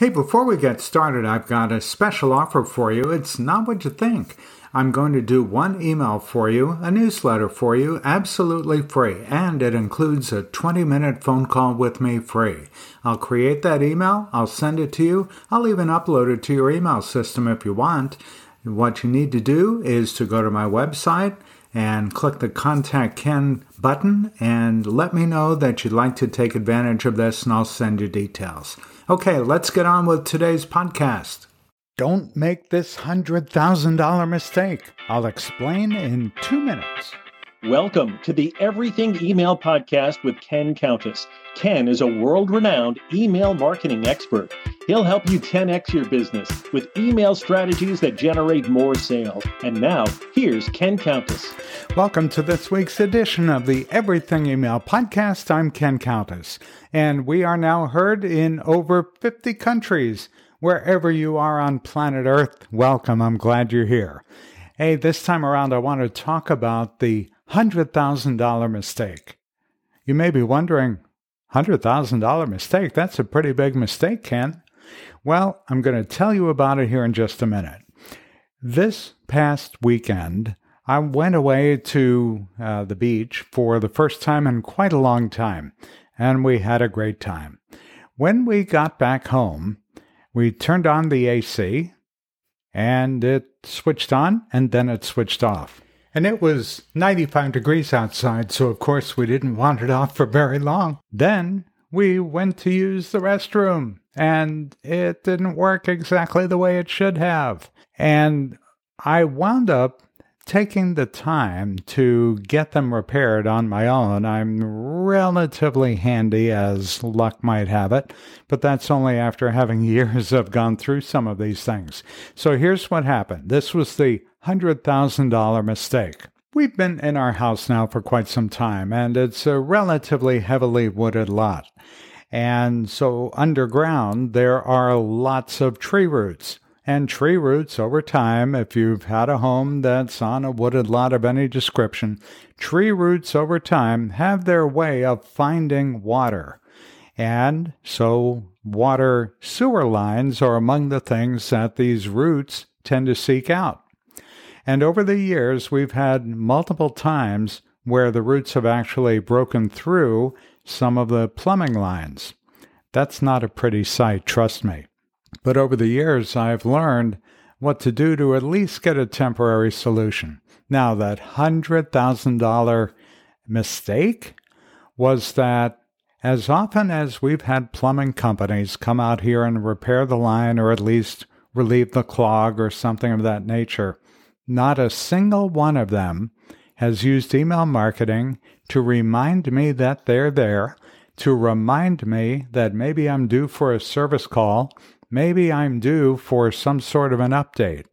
Hey, before we get started, I've got a special offer for you. It's not what you think. I'm going to do one email for you, a newsletter for you, absolutely free, and it includes a 20 minute phone call with me free. I'll create that email, I'll send it to you, I'll even upload it to your email system if you want. What you need to do is to go to my website and click the Contact Ken button and let me know that you'd like to take advantage of this, and I'll send you details. Okay, let's get on with today's podcast. Don't make this $100,000 mistake. I'll explain in two minutes. Welcome to the Everything Email Podcast with Ken Countess. Ken is a world renowned email marketing expert. He'll help you 10x your business with email strategies that generate more sales. And now, here's Ken Countess. Welcome to this week's edition of the Everything Email Podcast. I'm Ken Countess, and we are now heard in over 50 countries. Wherever you are on planet Earth, welcome. I'm glad you're here. Hey, this time around, I want to talk about the $100,000 mistake. You may be wondering, $100,000 mistake? That's a pretty big mistake, Ken. Well, I'm going to tell you about it here in just a minute. This past weekend, I went away to uh, the beach for the first time in quite a long time, and we had a great time. When we got back home, we turned on the AC, and it switched on, and then it switched off. And it was 95 degrees outside, so of course we didn't want it off for very long. Then we went to use the restroom, and it didn't work exactly the way it should have. And I wound up taking the time to get them repaired on my own. I'm relatively handy, as luck might have it, but that's only after having years of gone through some of these things. So here's what happened this was the $100,000 mistake. We've been in our house now for quite some time, and it's a relatively heavily wooded lot. And so underground, there are lots of tree roots. And tree roots over time, if you've had a home that's on a wooded lot of any description, tree roots over time have their way of finding water. And so water sewer lines are among the things that these roots tend to seek out. And over the years, we've had multiple times where the roots have actually broken through some of the plumbing lines. That's not a pretty sight, trust me. But over the years, I've learned what to do to at least get a temporary solution. Now, that $100,000 mistake was that as often as we've had plumbing companies come out here and repair the line or at least relieve the clog or something of that nature, not a single one of them has used email marketing to remind me that they're there, to remind me that maybe I'm due for a service call, maybe I'm due for some sort of an update.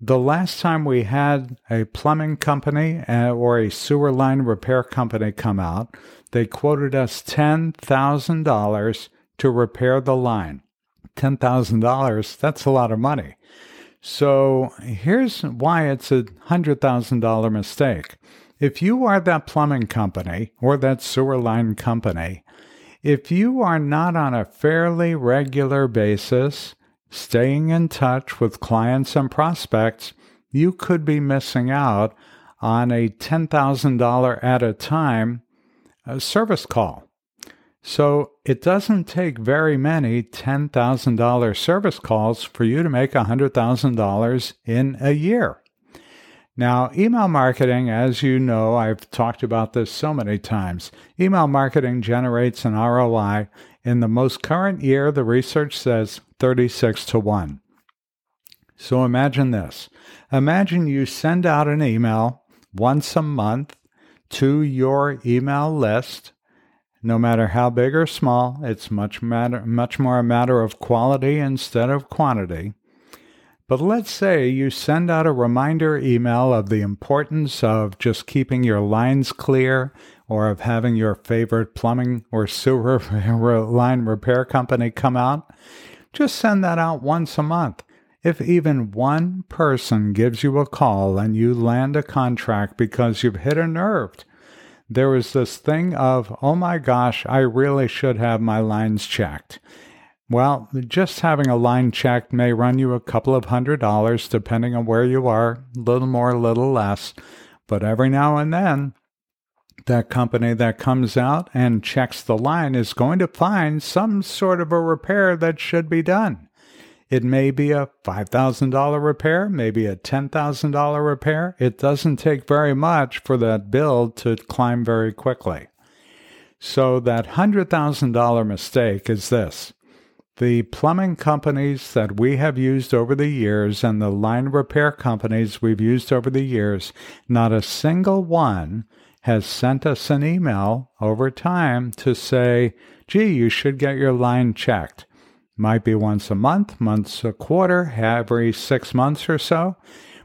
The last time we had a plumbing company uh, or a sewer line repair company come out, they quoted us $10,000 to repair the line. $10,000, that's a lot of money. So here's why it's a $100,000 mistake. If you are that plumbing company or that sewer line company, if you are not on a fairly regular basis staying in touch with clients and prospects, you could be missing out on a $10,000 at a time uh, service call. So it doesn't take very many $10,000 service calls for you to make $100,000 in a year. Now, email marketing, as you know, I've talked about this so many times. Email marketing generates an ROI. In the most current year, the research says 36 to 1. So imagine this. Imagine you send out an email once a month to your email list no matter how big or small, it's much matter, much more a matter of quality instead of quantity. But let's say you send out a reminder email of the importance of just keeping your lines clear or of having your favorite plumbing or sewer line repair company come out. Just send that out once a month. If even one person gives you a call and you land a contract because you've hit a nerve, there was this thing of, oh my gosh, I really should have my lines checked. Well, just having a line checked may run you a couple of hundred dollars depending on where you are, a little more, a little less. But every now and then, that company that comes out and checks the line is going to find some sort of a repair that should be done. It may be a $5,000 repair, maybe a $10,000 repair. It doesn't take very much for that bill to climb very quickly. So, that $100,000 mistake is this the plumbing companies that we have used over the years and the line repair companies we've used over the years, not a single one has sent us an email over time to say, gee, you should get your line checked. Might be once a month, once a quarter, every six months or so.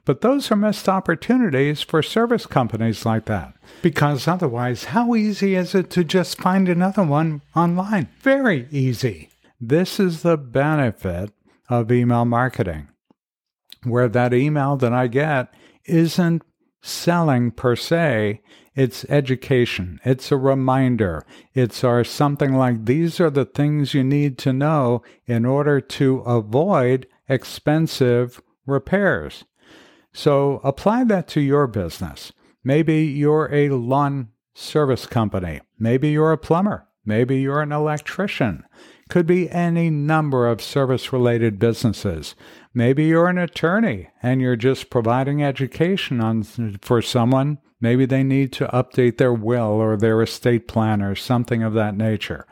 But those are missed opportunities for service companies like that. Because otherwise, how easy is it to just find another one online? Very easy. This is the benefit of email marketing, where that email that I get isn't selling per se, it's education. It's a reminder. It's our something like these are the things you need to know in order to avoid expensive repairs. So apply that to your business. Maybe you're a lawn service company. Maybe you're a plumber. Maybe you're an electrician. Could be any number of service related businesses. Maybe you're an attorney and you're just providing education on for someone. Maybe they need to update their will or their estate plan or something of that nature.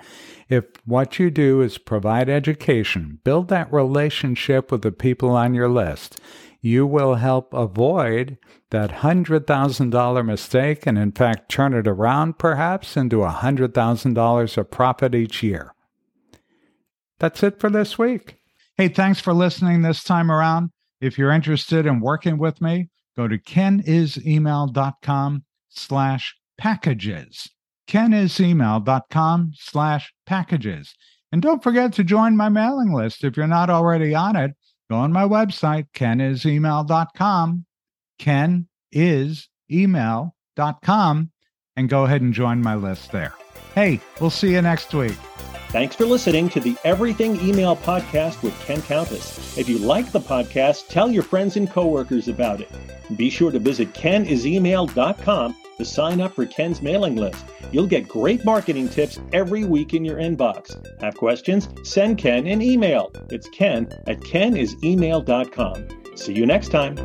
If what you do is provide education, build that relationship with the people on your list, you will help avoid that $100,000 mistake and, in fact, turn it around perhaps into $100,000 of profit each year. That's it for this week. Hey, thanks for listening this time around. If you're interested in working with me, go to kenisemail.com slash packages. kenisemail.com slash packages. And don't forget to join my mailing list if you're not already on it. Go on my website, kenisemail.com, kenisemail.com, and go ahead and join my list there. Hey, we'll see you next week. Thanks for listening to the Everything Email Podcast with Ken Countess. If you like the podcast, tell your friends and coworkers about it. Be sure to visit kenisemail.com to sign up for Ken's mailing list. You'll get great marketing tips every week in your inbox. Have questions? Send Ken an email. It's ken at kenisemail.com. See you next time.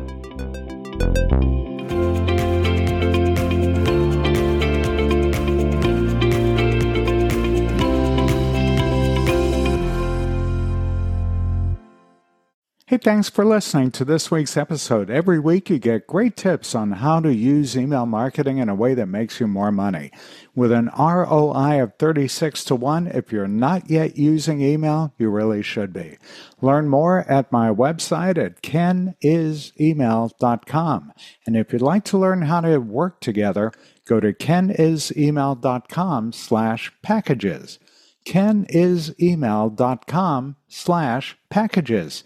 Hey, thanks for listening to this week's episode. Every week you get great tips on how to use email marketing in a way that makes you more money. With an ROI of 36 to 1, if you're not yet using email, you really should be. Learn more at my website at kenisemail.com. And if you'd like to learn how to work together, go to kenisemail.com slash packages. kenisemail.com slash packages.